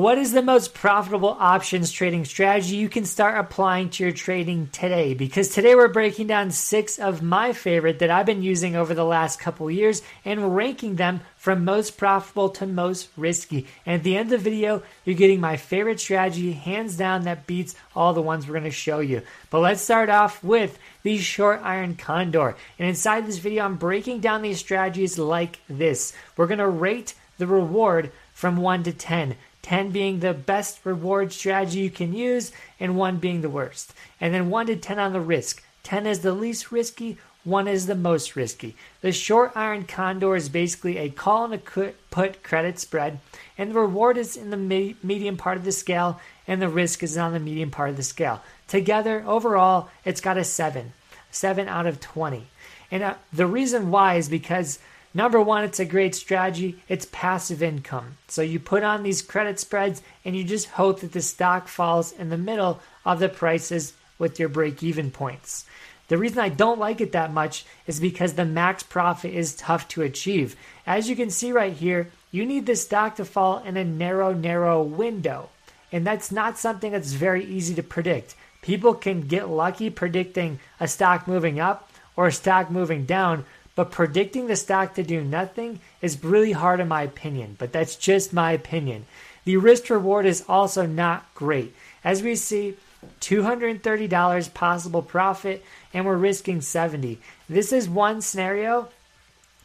What is the most profitable options trading strategy you can start applying to your trading today? Because today we're breaking down six of my favorite that I've been using over the last couple years and ranking them from most profitable to most risky. And at the end of the video, you're getting my favorite strategy, hands down, that beats all the ones we're going to show you. But let's start off with the short iron condor. And inside this video, I'm breaking down these strategies like this. We're going to rate the reward from 1 to 10. 10 being the best reward strategy you can use, and 1 being the worst. And then 1 to 10 on the risk. 10 is the least risky, 1 is the most risky. The short iron condor is basically a call and a put credit spread, and the reward is in the medium part of the scale, and the risk is on the medium part of the scale. Together, overall, it's got a 7. 7 out of 20. And uh, the reason why is because Number one, it's a great strategy. It's passive income. So you put on these credit spreads and you just hope that the stock falls in the middle of the prices with your break even points. The reason I don't like it that much is because the max profit is tough to achieve. As you can see right here, you need the stock to fall in a narrow, narrow window. And that's not something that's very easy to predict. People can get lucky predicting a stock moving up or a stock moving down, but predicting the stock to do nothing is really hard in my opinion, but that's just my opinion. The risk reward is also not great. As we see, $230 possible profit and we're risking 70. This is one scenario,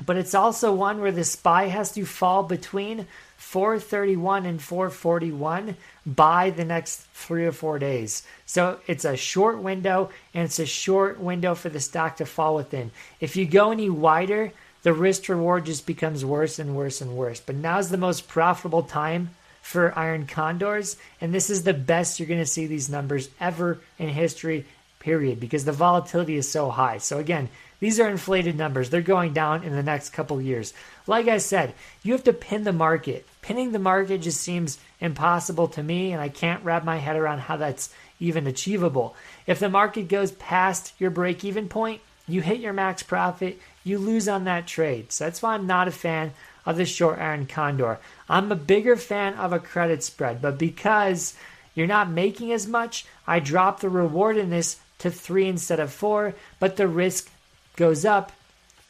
but it's also one where the SPY has to fall between 431 and 441 by the next three or four days. So it's a short window and it's a short window for the stock to fall within. If you go any wider, the risk reward just becomes worse and worse and worse. But now's the most profitable time for iron condors, and this is the best you're going to see these numbers ever in history, period, because the volatility is so high. So again, these are inflated numbers. They're going down in the next couple years. Like I said, you have to pin the market. Pinning the market just seems impossible to me, and I can't wrap my head around how that's even achievable. If the market goes past your break even point, you hit your max profit, you lose on that trade. So that's why I'm not a fan of the short iron condor. I'm a bigger fan of a credit spread, but because you're not making as much, I drop the reward in this to three instead of four, but the risk goes up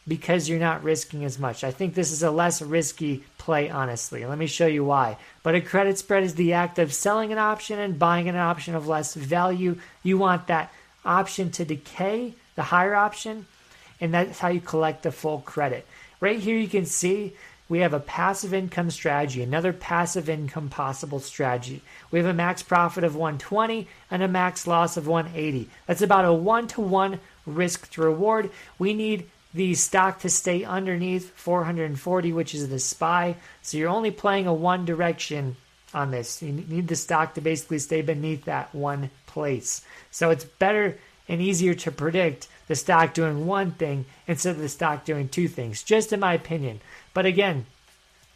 because you're not risking as much. I think this is a less risky play, honestly. Let me show you why. But a credit spread is the act of selling an option and buying an option of less value. You want that option to decay, the higher option, and that's how you collect the full credit. Right here, you can see we have a passive income strategy, another passive income possible strategy. We have a max profit of 120 and a max loss of 180. That's about a one to one risk to reward. We need the stock to stay underneath 440, which is the SPY. So you're only playing a one direction on this. You need the stock to basically stay beneath that one place. So it's better and easier to predict the stock doing one thing instead of the stock doing two things, just in my opinion. But again,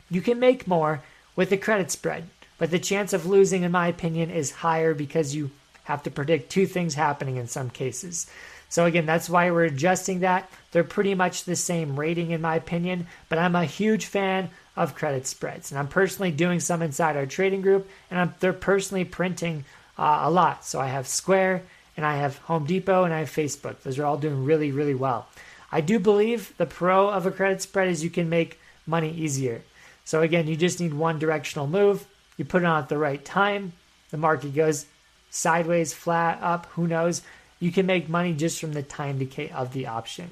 you can make more with the credit spread, but the chance of losing, in my opinion, is higher because you have to predict two things happening in some cases. So again, that's why we're adjusting that. They're pretty much the same rating in my opinion, but I'm a huge fan of credit spreads. And I'm personally doing some inside our trading group, and I'm, they're personally printing uh, a lot. So I have Square, and I have Home Depot, and I have Facebook. Those are all doing really, really well. I do believe the pro of a credit spread is you can make money easier. So again, you just need one directional move. You put it on at the right time. The market goes sideways, flat, up, who knows you can make money just from the time decay of the option.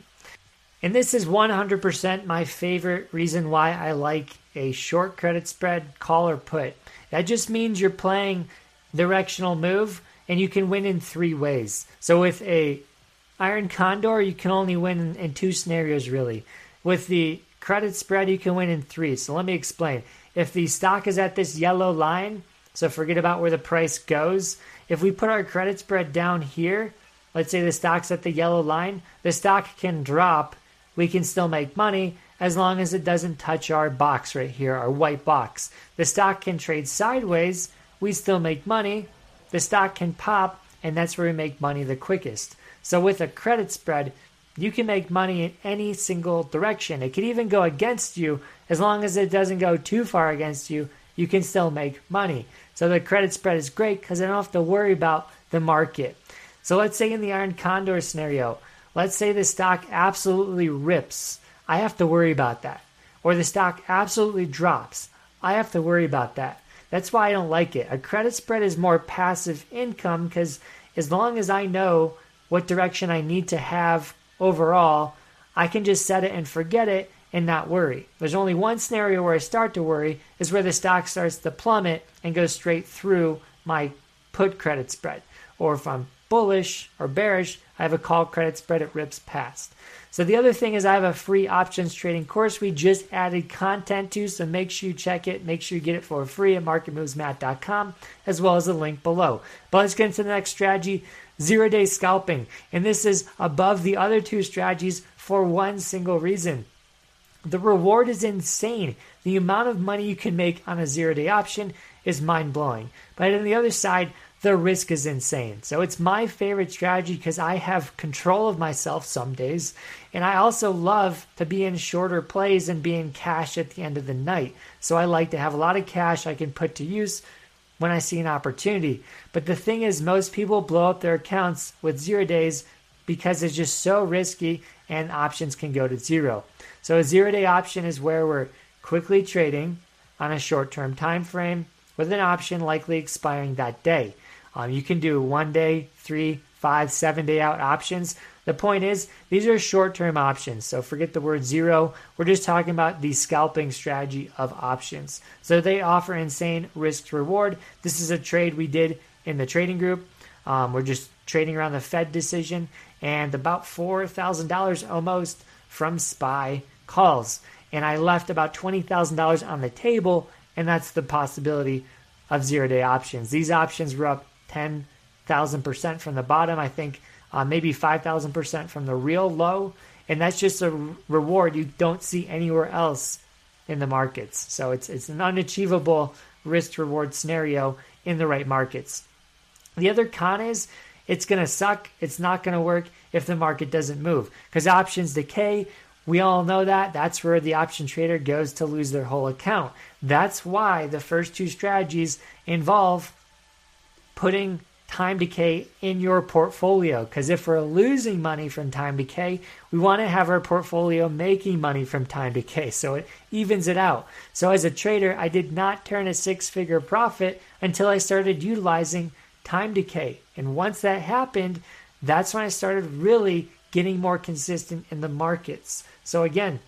And this is 100% my favorite reason why I like a short credit spread call or put. That just means you're playing directional move and you can win in three ways. So with a iron condor, you can only win in two scenarios really. With the credit spread, you can win in three. So let me explain. If the stock is at this yellow line, so forget about where the price goes. If we put our credit spread down here, let's say the stock's at the yellow line, the stock can drop. We can still make money as long as it doesn't touch our box right here, our white box. The stock can trade sideways. We still make money. The stock can pop, and that's where we make money the quickest. So with a credit spread, you can make money in any single direction. It could even go against you as long as it doesn't go too far against you you can still make money. So the credit spread is great because I don't have to worry about the market. So let's say in the iron condor scenario, let's say the stock absolutely rips. I have to worry about that. Or the stock absolutely drops. I have to worry about that. That's why I don't like it. A credit spread is more passive income because as long as I know what direction I need to have overall, I can just set it and forget it and not worry. There's only one scenario where I start to worry is where the stock starts to plummet and goes straight through my put credit spread. Or if I'm bullish or bearish, I have a call credit spread, it rips past. So the other thing is I have a free options trading course we just added content to, so make sure you check it. Make sure you get it for free at marketmovesmatt.com as well as the link below. But let's get into the next strategy, zero day scalping. And this is above the other two strategies for one single reason. The reward is insane. The amount of money you can make on a zero day option is mind blowing. But on the other side, the risk is insane. So it's my favorite strategy because I have control of myself some days. And I also love to be in shorter plays and be in cash at the end of the night. So I like to have a lot of cash I can put to use when I see an opportunity. But the thing is, most people blow up their accounts with zero days because it's just so risky and options can go to zero. So a zero day option is where we're quickly trading on a short term time frame with an option likely expiring that day. Um, you can do one day, three, five, seven day out options. The point is, these are short term options. So forget the word zero. We're just talking about the scalping strategy of options. So they offer insane risk to reward. This is a trade we did in the trading group. Um, we're just trading around the Fed decision and about $4,000 almost from SPY calls. And I left about $20,000 on the table, and that's the possibility of zero day options. These options were up 10,000% from the bottom. I think uh, maybe 5,000% from the real low. And that's just a reward you don't see anywhere else in the markets. So it's, it's an unachievable risk reward scenario in the right markets. The other con is it's going to suck. It's not going to work if the market doesn't move because options decay. We all know that. That's where the option trader goes to lose their whole account. That's why the first two strategies involve putting time decay in your portfolio. Because if we're losing money from time decay, we want to have our portfolio making money from time decay. So it evens it out. So as a trader, I did not turn a six figure profit until I started utilizing time decay. And once that happened, that's when I started really getting more consistent in the markets. So again,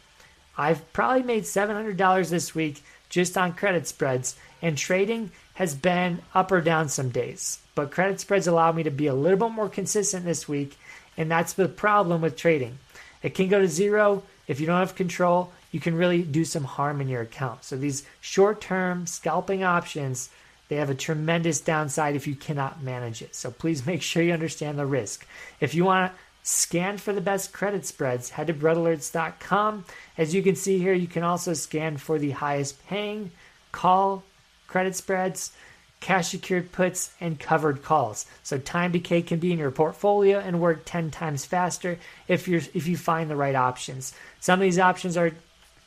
I've probably made $700 this week just on credit spreads, and trading has been up or down some days. But credit spreads allow me to be a little bit more consistent this week, and that's the problem with trading. It can go to zero if you don't have control. You can really do some harm in your account. So these short-term scalping options, they have a tremendous downside if you cannot manage it. So please make sure you understand the risk. If you want to scan for the best credit spreads, head to breadalerts.com. As you can see here, you can also scan for the highest paying call credit spreads, cash secured puts, and covered calls. So time decay can be in your portfolio and work 10 times faster if you're if you find the right options. Some of these options are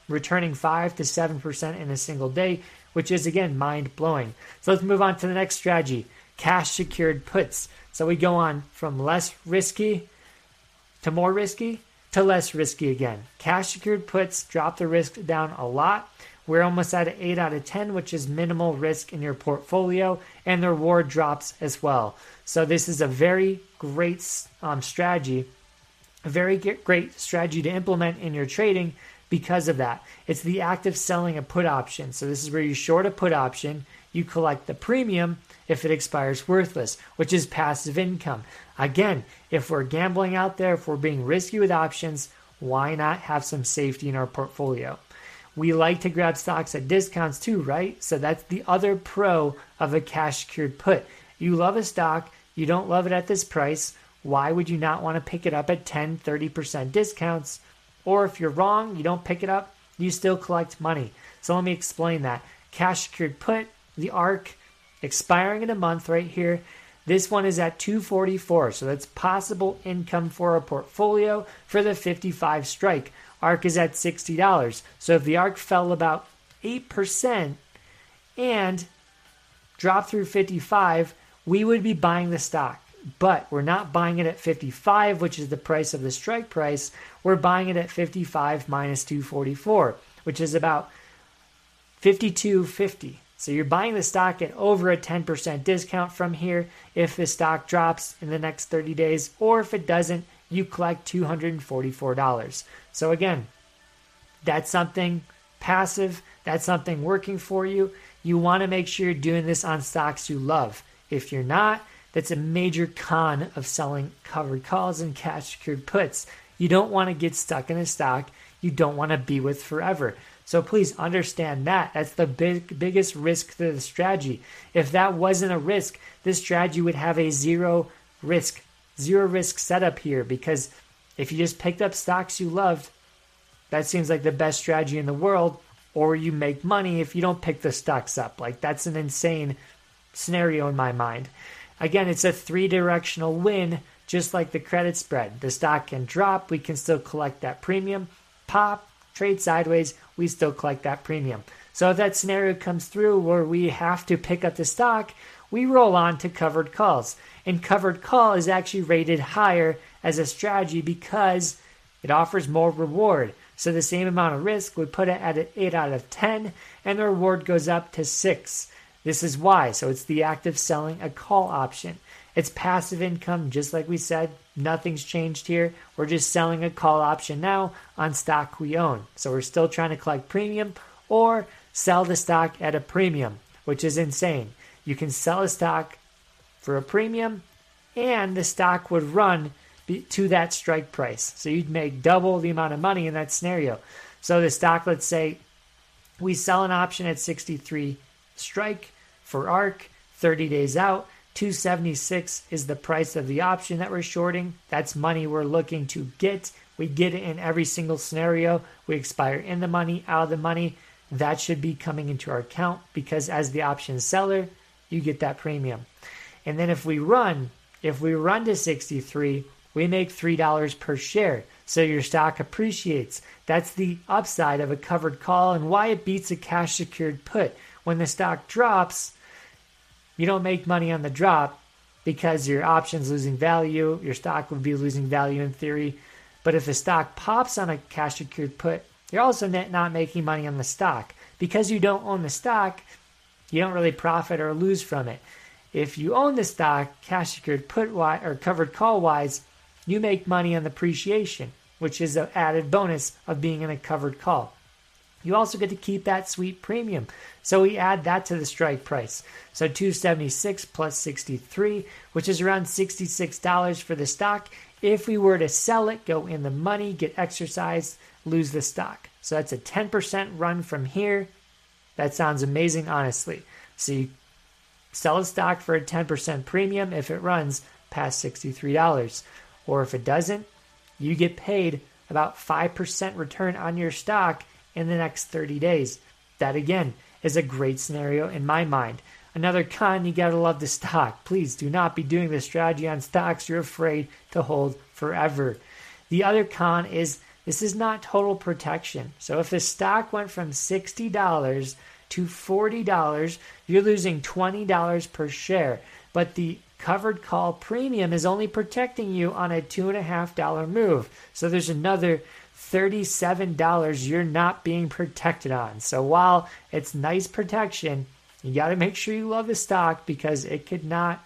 returning 5 to 7% in a single day, which is again mind blowing. So let's move on to the next strategy, cash secured puts. So we go on from less risky to more risky to less risky again. Cash secured puts drop the risk down a lot we're almost at an 8 out of 10, which is minimal risk in your portfolio, and the reward drops as well. So, this is a very great um, strategy, a very great strategy to implement in your trading because of that. It's the act of selling a put option. So, this is where you short a put option, you collect the premium if it expires worthless, which is passive income. Again, if we're gambling out there, if we're being risky with options, why not have some safety in our portfolio? we like to grab stocks at discounts too, right? So that's the other pro of a cash secured put. You love a stock, you don't love it at this price. Why would you not want to pick it up at 10, 30% discounts? Or if you're wrong, you don't pick it up, you still collect money. So let me explain that. Cash secured put, the ARC, expiring in a month right here. This one is at 244, so that's possible income for a portfolio for the 55 strike. ARC is at $60. So if the ARC fell about 8%, and dropped through 55, we would be buying the stock. But we're not buying it at 55, which is the price of the strike price. We're buying it at 55 minus 244, which is about 52.50. So you're buying the stock at over a 10% discount from here if the stock drops in the next 30 days, or if it doesn't, you collect $244. So again, that's something passive, that's something working for you. You want to make sure you're doing this on stocks you love. If you're not, that's a major con of selling covered calls and cash secured puts. You don't want to get stuck in a stock you don't want to be with forever. So please understand that. That's the big, biggest risk to the strategy. If that wasn't a risk, this strategy would have a zero risk, zero risk setup here because if you just picked up stocks you loved, that seems like the best strategy in the world, or you make money if you don't pick the stocks up. Like that's an insane scenario in my mind. Again, it's a three directional win, just like the credit spread. The stock can drop, we can still collect that premium. Pop, trade sideways, we still collect that premium. So if that scenario comes through where we have to pick up the stock, we roll on to covered calls. And covered call is actually rated higher as a strategy because it offers more reward. So the same amount of risk, we put it at an 8 out of 10, and the reward goes up to 6. This is why. So it's the act of selling a call option. It's passive income, just like we said. Nothing's changed here. We're just selling a call option now on stock we own. So we're still trying to collect premium or sell the stock at a premium, which is insane. You can sell a stock for a premium and the stock would run to that strike price. So you'd make double the amount of money in that scenario. So the stock, let's say we sell an option at 63 strike for ARC, 30 days out. 276 is the price of the option that we're shorting. That's money we're looking to get. We get it in every single scenario. We expire in the money, out of the money. That should be coming into our account because as the option seller, you get that premium. And then if we run, if we run to 63, we make $3 per share. So your stock appreciates. That's the upside of a covered call and why it beats a cash secured put. When the stock drops, you don't make money on the drop because your option's losing value, your stock would be losing value in theory. But if the stock pops on a cash secured put, you're also not making money on the stock. Because you don't own the stock, you don't really profit or lose from it. If you own the stock, cash secured put wise or covered call wise, you make money on the appreciation, which is an added bonus of being in a covered call. You also get to keep that sweet premium. So we add that to the strike price. So 276 plus 63, which is around $66 for the stock. If we were to sell it, go in the money, get exercised, lose the stock. So that's a 10% run from here. That sounds amazing, honestly. So you sell a stock for a 10% premium if it runs past $63. Or if it doesn't, you get paid about 5% return on your stock in the next 30 days. That again is a great scenario in my mind. Another con, you gotta love the stock. Please do not be doing this strategy on stocks you're afraid to hold forever. The other con is this is not total protection. So if the stock went from $60 to $40, you're losing $20 per share. But the covered call premium is only protecting you on a $2.5 move. So there's another $37 you're not being protected on. So while it's nice protection, you got to make sure you love the stock because it could not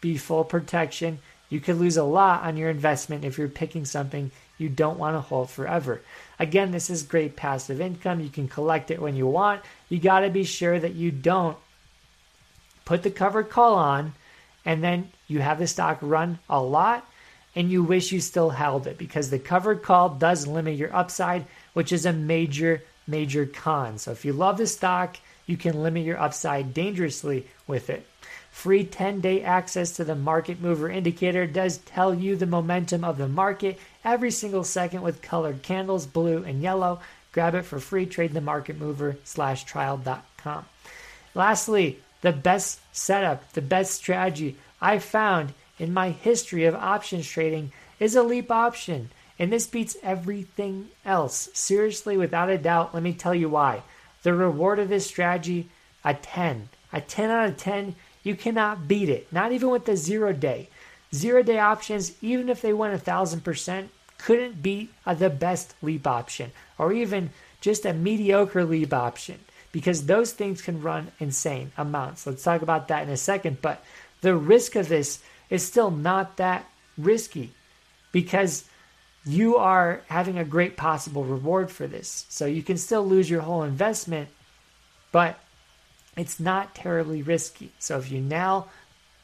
be full protection. You could lose a lot on your investment if you're picking something you don't want to hold forever. Again, this is great passive income. You can collect it when you want. You got to be sure that you don't put the covered call on and then you have the stock run a lot and you wish you still held it because the covered call does limit your upside, which is a major, major con. So if you love the stock, you can limit your upside dangerously with it. Free 10 day access to the market mover indicator does tell you the momentum of the market every single second with colored candles, blue and yellow. Grab it for free, trade the market mover slash trial.com. Lastly, the best setup, the best strategy I found in my history of options trading is a leap option. And this beats everything else. Seriously, without a doubt, let me tell you why. The reward of this strategy a 10. A 10 out of 10, you cannot beat it. Not even with the zero day. Zero day options, even if they went a thousand percent, couldn't beat the best leap option or even just a mediocre leap option because those things can run insane amounts. Let's talk about that in a second. But the risk of this is still not that risky because you are having a great possible reward for this. So you can still lose your whole investment, but it's not terribly risky. So if you now,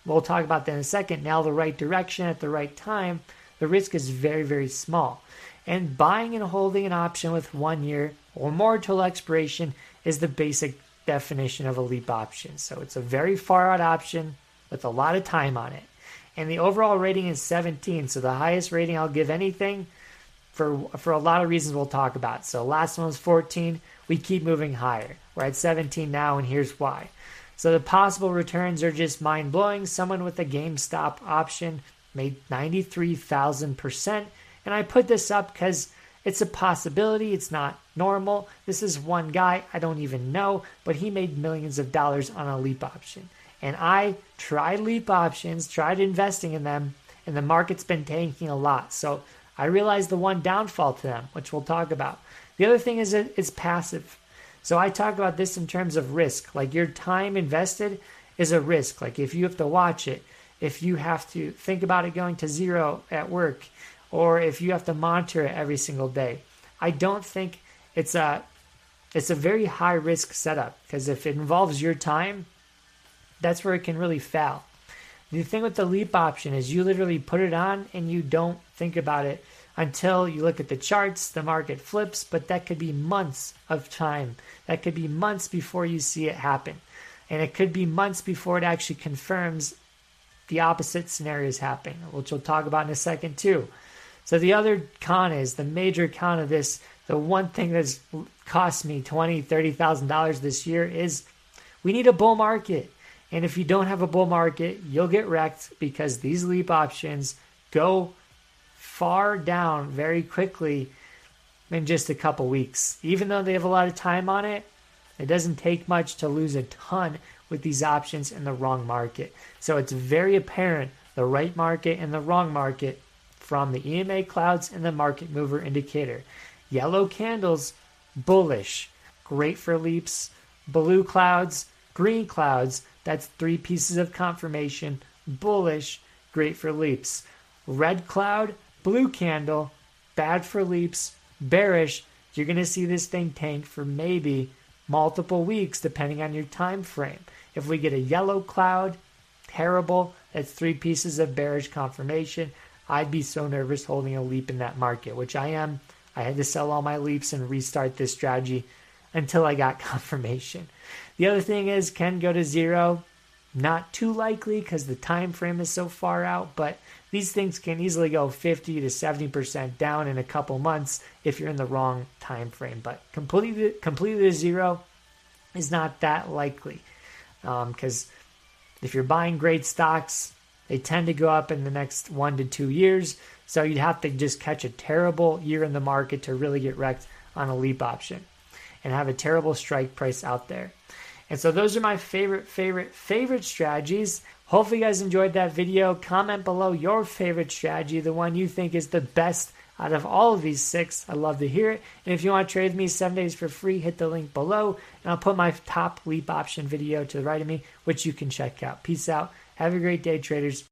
we'll talk about that in a second, now the right direction at the right time, the risk is very, very small. And buying and holding an option with one year or more till expiration is the basic definition of a leap option. So it's a very far out option with a lot of time on it. And the overall rating is 17, so the highest rating I'll give anything for for a lot of reasons we'll talk about. So last one was 14, we keep moving higher. We're at 17 now and here's why. So the possible returns are just mind blowing. Someone with a GameStop option made 93,000%. And I put this up because it's a possibility. It's not normal. This is one guy I don't even know, but he made millions of dollars on a leap option. And I tried leap options, tried investing in them, and the market's been tanking a lot. So I realized the one downfall to them, which we'll talk about. The other thing is it's passive. So I talk about this in terms of risk. Like your time invested is a risk. Like if you have to watch it, if you have to think about it going to zero at work, or if you have to monitor it every single day. I don't think it's a it's a very high risk setup because if it involves your time, that's where it can really fail. The thing with the leap option is you literally put it on and you don't think about it until you look at the charts, the market flips, but that could be months of time. That could be months before you see it happen. And it could be months before it actually confirms the opposite scenarios happening, which we'll talk about in a second too. So the other con is the major con of this. The one thing that's cost me twenty, thirty thousand dollars this year is we need a bull market. And if you don't have a bull market, you'll get wrecked because these leap options go far down very quickly in just a couple weeks. Even though they have a lot of time on it, it doesn't take much to lose a ton with these options in the wrong market. So it's very apparent the right market and the wrong market from the EMA clouds and the market mover indicator. Yellow candles, bullish, great for leaps. Blue clouds, green clouds, that's three pieces of confirmation, bullish, great for leaps. Red cloud, blue candle, bad for leaps, bearish. You're going to see this thing tank for maybe multiple weeks depending on your time frame. If we get a yellow cloud, terrible. That's three pieces of bearish confirmation. I'd be so nervous holding a leap in that market, which I am. I had to sell all my leaps and restart this strategy until I got confirmation. The other thing is can go to zero. Not too likely because the time frame is so far out, but these things can easily go 50 to 70% down in a couple months if you're in the wrong time frame. But completely completely to zero is not that likely because um, if you're buying great stocks, they tend to go up in the next one to two years. So you'd have to just catch a terrible year in the market to really get wrecked on a leap option and have a terrible strike price out there. And so those are my favorite, favorite, favorite strategies. Hopefully, you guys enjoyed that video. Comment below your favorite strategy, the one you think is the best out of all of these six. I'd love to hear it. And if you want to trade with me seven days for free, hit the link below. And I'll put my top leap option video to the right of me, which you can check out. Peace out. Have a great day, traders.